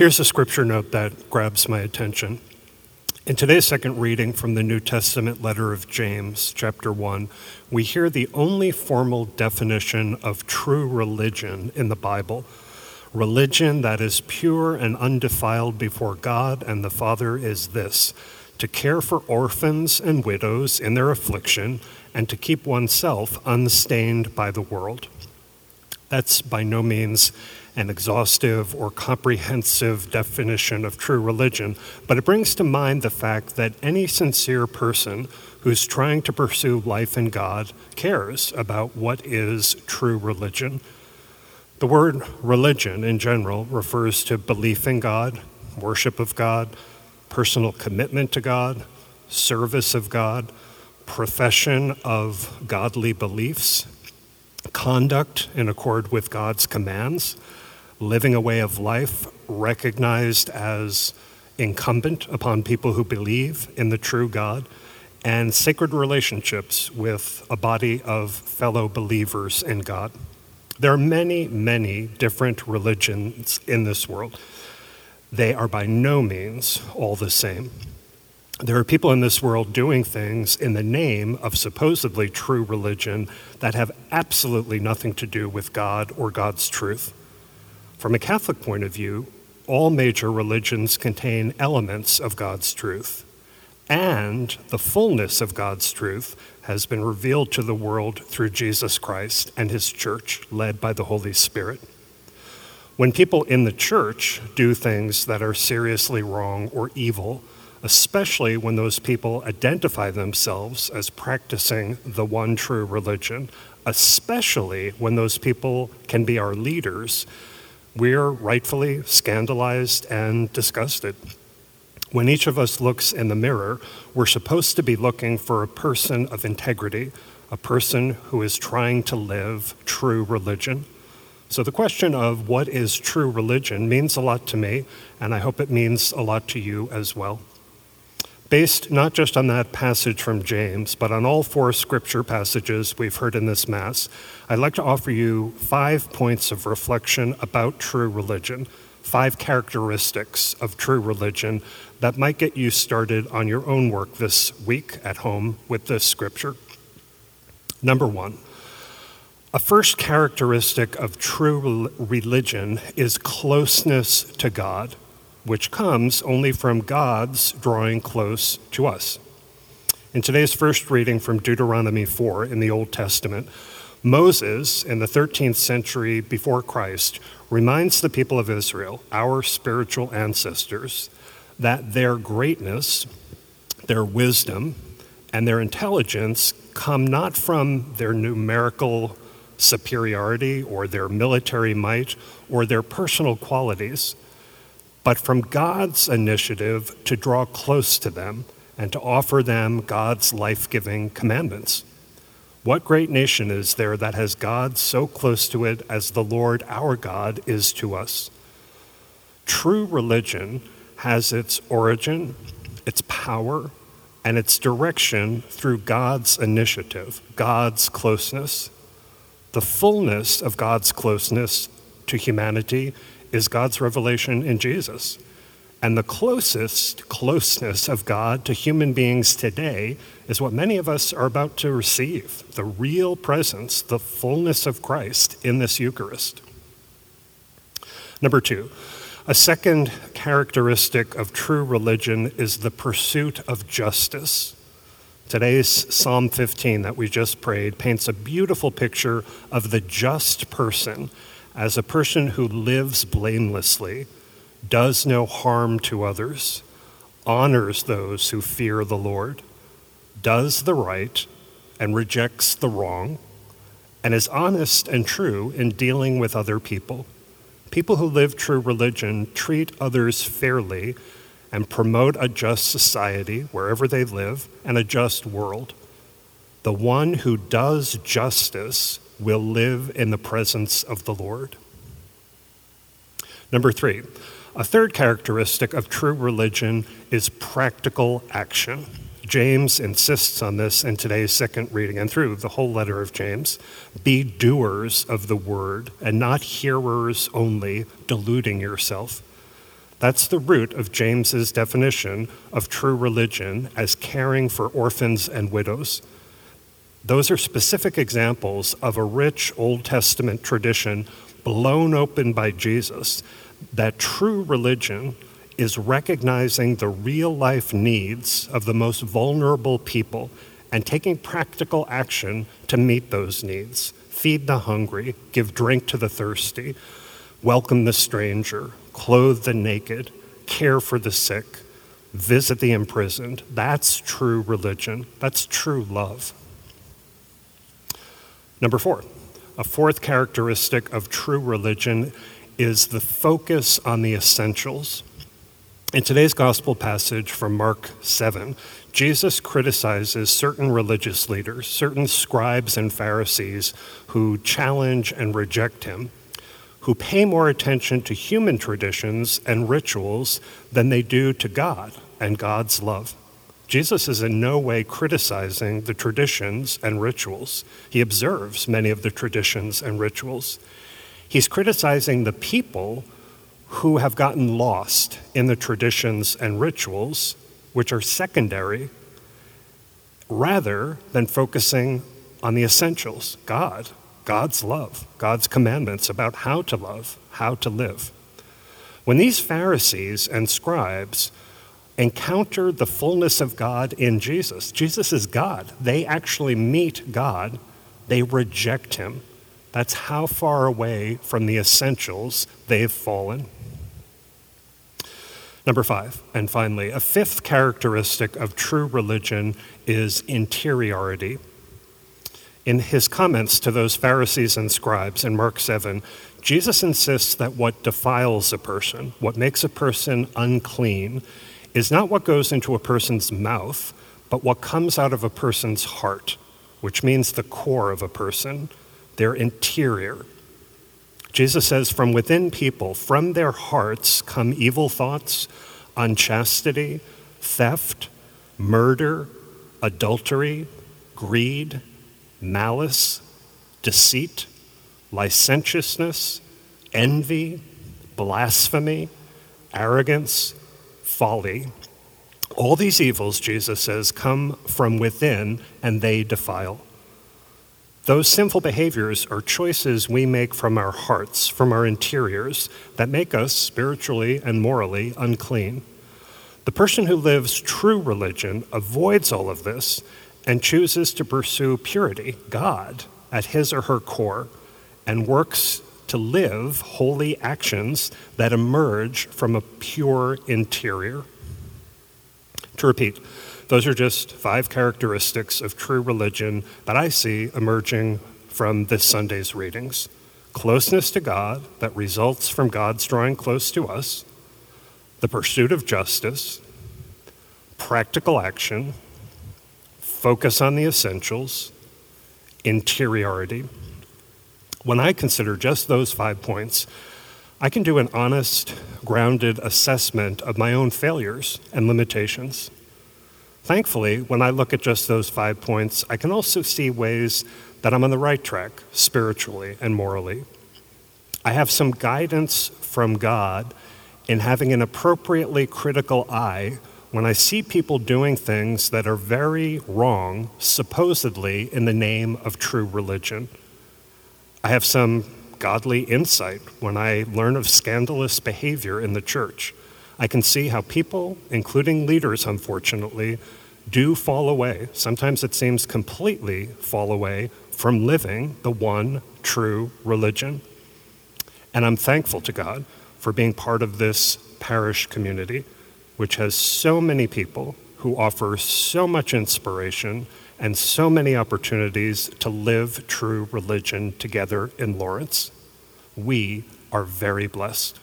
Here's a scripture note that grabs my attention. In today's second reading from the New Testament letter of James, chapter 1, we hear the only formal definition of true religion in the Bible. Religion that is pure and undefiled before God and the Father is this to care for orphans and widows in their affliction and to keep oneself unstained by the world. That's by no means an exhaustive or comprehensive definition of true religion, but it brings to mind the fact that any sincere person who's trying to pursue life in God cares about what is true religion. The word religion in general refers to belief in God, worship of God, personal commitment to God, service of God, profession of godly beliefs, conduct in accord with God's commands, living a way of life recognized as incumbent upon people who believe in the true God, and sacred relationships with a body of fellow believers in God. There are many, many different religions in this world. They are by no means all the same. There are people in this world doing things in the name of supposedly true religion that have absolutely nothing to do with God or God's truth. From a Catholic point of view, all major religions contain elements of God's truth, and the fullness of God's truth has been revealed to the world through Jesus Christ and his church, led by the Holy Spirit. When people in the church do things that are seriously wrong or evil, especially when those people identify themselves as practicing the one true religion, especially when those people can be our leaders, we're rightfully scandalized and disgusted. When each of us looks in the mirror, we're supposed to be looking for a person of integrity, a person who is trying to live true religion. So, the question of what is true religion means a lot to me, and I hope it means a lot to you as well based not just on that passage from James, but on all four scripture passages we've heard in this Mass, I'd like to offer you five points of reflection about true religion, five characteristics of true religion that might get you started on your own work this week at home with this scripture. Number one, a first characteristic of true religion is closeness to God which comes only from God's drawing close to us. In today's first reading from Deuteronomy 4 in the Old Testament, Moses, in the 13th century before Christ, reminds the people of Israel, our spiritual ancestors, that their greatness, their wisdom, and their intelligence come not from their numerical superiority or their military might or their personal qualities but from God's initiative to draw close to them and to offer them God's life giving commandments. What great nation is there that has God so close to it as the Lord our God is to us? True religion has its origin, its power, and its direction through God's initiative, God's closeness. The fullness of God's closeness to humanity is God's revelation in Jesus. And the closest closeness of God to human beings today is what many of us are about to receive the real presence, the fullness of Christ in this Eucharist. Number two, a second characteristic of true religion is the pursuit of justice. Today's Psalm 15 that we just prayed paints a beautiful picture of the just person as a person who lives blamelessly, does no harm to others, honors those who fear the Lord, does the right and rejects the wrong, and is honest and true in dealing with other people. People who live true religion treat others fairly and promote a just society wherever they live and a just world. The one who does justice will live in the presence of the Lord. Number three, a third characteristic of true religion is practical action. James insists on this in today's second reading and through the whole letter of James. Be doers of the word and not hearers only, deluding yourself. That's the root of James's definition of true religion as caring for orphans and widows. Those are specific examples of a rich Old Testament tradition blown open by Jesus that true religion is recognizing the real life needs of the most vulnerable people and taking practical action to meet those needs. Feed the hungry, give drink to the thirsty, welcome the stranger, clothe the naked, care for the sick, visit the imprisoned. That's true religion. That's true love. Number four, a fourth characteristic of true religion is the focus on the essentials. In today's gospel passage from Mark 7, Jesus criticizes certain religious leaders, certain scribes and Pharisees who challenge and reject him, who pay more attention to human traditions and rituals than they do to God and God's love. Jesus is in no way criticizing the traditions and rituals. He observes many of the traditions and rituals. He's criticizing the people who have gotten lost in the traditions and rituals, which are secondary, rather than focusing on the essentials God, God's love, God's commandments about how to love, how to live. When these Pharisees and scribes encounter the fullness of God in Jesus, Jesus is God. They actually meet God, they reject him. That's how far away from the essentials they've fallen. Number five, and finally, a fifth characteristic of true religion is interiority. In his comments to those Pharisees and scribes in Mark 7, Jesus insists that what defiles a person, what makes a person unclean, is not what goes into a person's mouth, but what comes out of a person's heart, which means the core of a person, their interior. Jesus says, From within people, from their hearts, come evil thoughts, unchastity, theft, murder, adultery, greed, malice, deceit, licentiousness, envy, blasphemy, arrogance, folly. All these evils, Jesus says, come from within and they defile. Those sinful behaviors are choices we make from our hearts, from our interiors, that make us spiritually and morally unclean. The person who lives true religion avoids all of this and chooses to pursue purity, God, at his or her core, and works to live holy actions that emerge from a pure interior. To repeat, those are just five characteristics of true religion that I see emerging from this Sunday's readings closeness to God that results from God's drawing close to us, the pursuit of justice, practical action, focus on the essentials, interiority. When I consider just those five points, I can do an honest, grounded assessment of my own failures and limitations. Thankfully, when I look at just those five points, I can also see ways that I'm on the right track spiritually and morally. I have some guidance from God in having an appropriately critical eye when I see people doing things that are very wrong, supposedly in the name of true religion. I have some godly insight when I learn of scandalous behavior in the church. I can see how people, including leaders, unfortunately, do fall away. Sometimes it seems completely fall away from living the one true religion. And I'm thankful to God for being part of this parish community, which has so many people who offer so much inspiration and so many opportunities to live true religion together in Lawrence. We are very blessed.